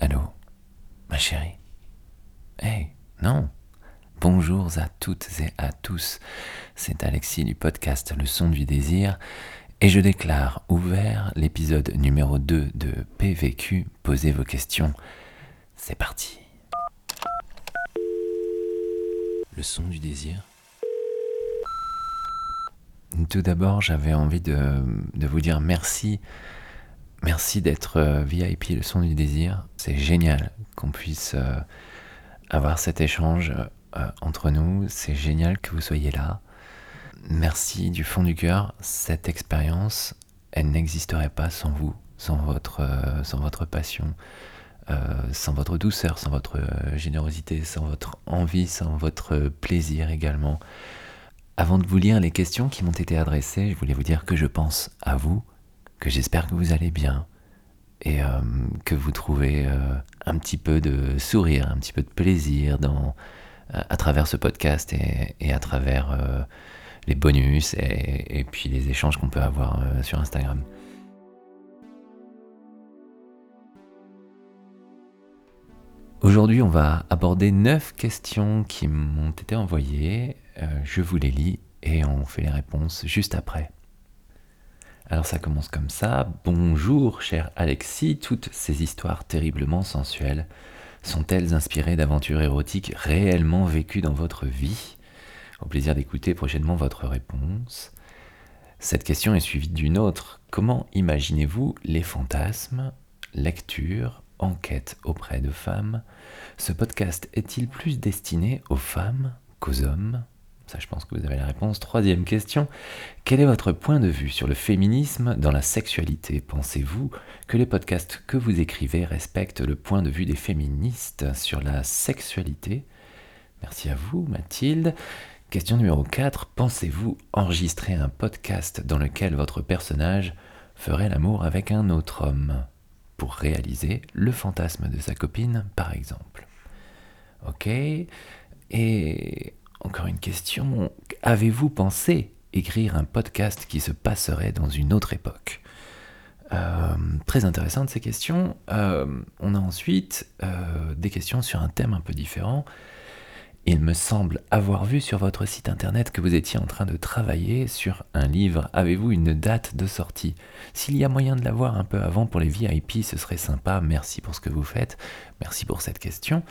Allô Ma chérie Hey, non Bonjour à toutes et à tous, c'est Alexis du podcast Le son du désir et je déclare ouvert l'épisode numéro 2 de PVQ. Posez vos questions. C'est parti. Le son du désir. Tout d'abord, j'avais envie de, vous dire merci. Merci d'être euh, VIP Le son du désir. C'est génial qu'on puisse euh, avoir cet échange euh, entre nous. C'est génial que vous soyez là. Merci du fond du cœur. Cette expérience, elle n'existerait pas sans vous, sans votre, sans votre passion, sans votre douceur, sans votre générosité, sans votre envie, sans votre plaisir également. Avant de vous lire les questions qui m'ont été adressées, je voulais vous dire que je pense à vous, que j'espère que vous allez bien et que vous trouvez un petit peu de sourire, un petit peu de plaisir à travers ce podcast et, et à travers les bonus et, puis les échanges qu'on peut avoir euh, sur Instagram. Aujourd'hui, on va aborder 9 questions qui m'ont été envoyées. Euh, je vous les lis et on fait les réponses juste après. Alors ça commence comme ça. Bonjour cher Alexis, toutes ces histoires terriblement sensuelles sont-elles inspirées d'aventures érotiques réellement vécues dans votre vie? Au plaisir d'écouter prochainement votre réponse. Cette question est suivie d'une autre. Comment imaginez-vous les fantasmes, lecture, enquête auprès de femmes? Ce podcast est-il plus destiné aux femmes qu'aux hommes? Ça, je pense que vous avez la réponse. Troisième question. Quel est votre point de vue sur le féminisme dans la sexualité? Pensez-vous que les podcasts que vous écrivez respectent le point de vue des féministes sur la sexualité? Merci à vous, Mathilde. Question numéro 4. Pensez-vous enregistrer un podcast dans lequel votre personnage ferait l'amour avec un autre homme? Pour réaliser le fantasme de sa copine, par exemple Ok. Et encore une question. Avez-vous pensé écrire un podcast qui se passerait dans une autre époque euh, très intéressantes ces questions. Euh, on a ensuite euh, des questions sur un thème un peu différent. Il me semble avoir vu sur votre site internet que vous étiez en train de travailler sur un livre. Avez-vous une date de sortie? S'il y a moyen de l'avoir un peu avant pour les VIP, ce serait sympa. Merci pour ce que vous faites. Merci pour cette question.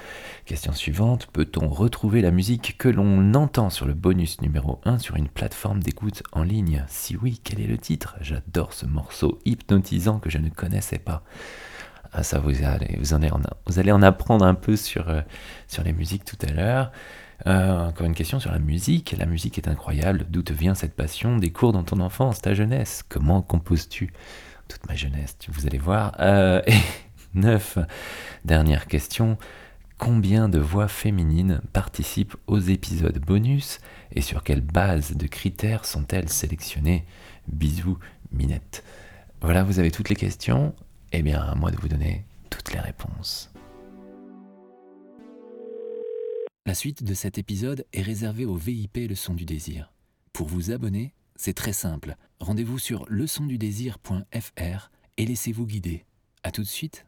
Question suivante. Peut-on retrouver la musique que l'on entend sur le bonus numéro 1 sur une plateforme d'écoute en ligne? Si oui, quel est le titre? J'adore ce morceau hypnotisant que je ne connaissais pas. Ah, ça, vous allez, vous, en en, apprendre un peu sur, euh, sur les musiques tout à l'heure. Euh, encore une question sur la musique. La musique est incroyable. D'où te vient cette passion? Des cours dans ton enfance, ta jeunesse Comment composes-tu? Toute ma jeunesse, vous allez voir. Euh, et neuf, dernière question. Combien de voix féminines participent aux épisodes bonus? Et sur quelle base de critères sont-elles sélectionnées? Bisous, Minette. Voilà, vous avez toutes les questions. Eh bien, à moi de vous donner toutes les réponses. La suite de cet épisode est réservée au VIP Leçon du désir. Pour vous abonner, c'est très simple. Rendez-vous sur leçondudésir.fr et laissez-vous guider. A tout de suite.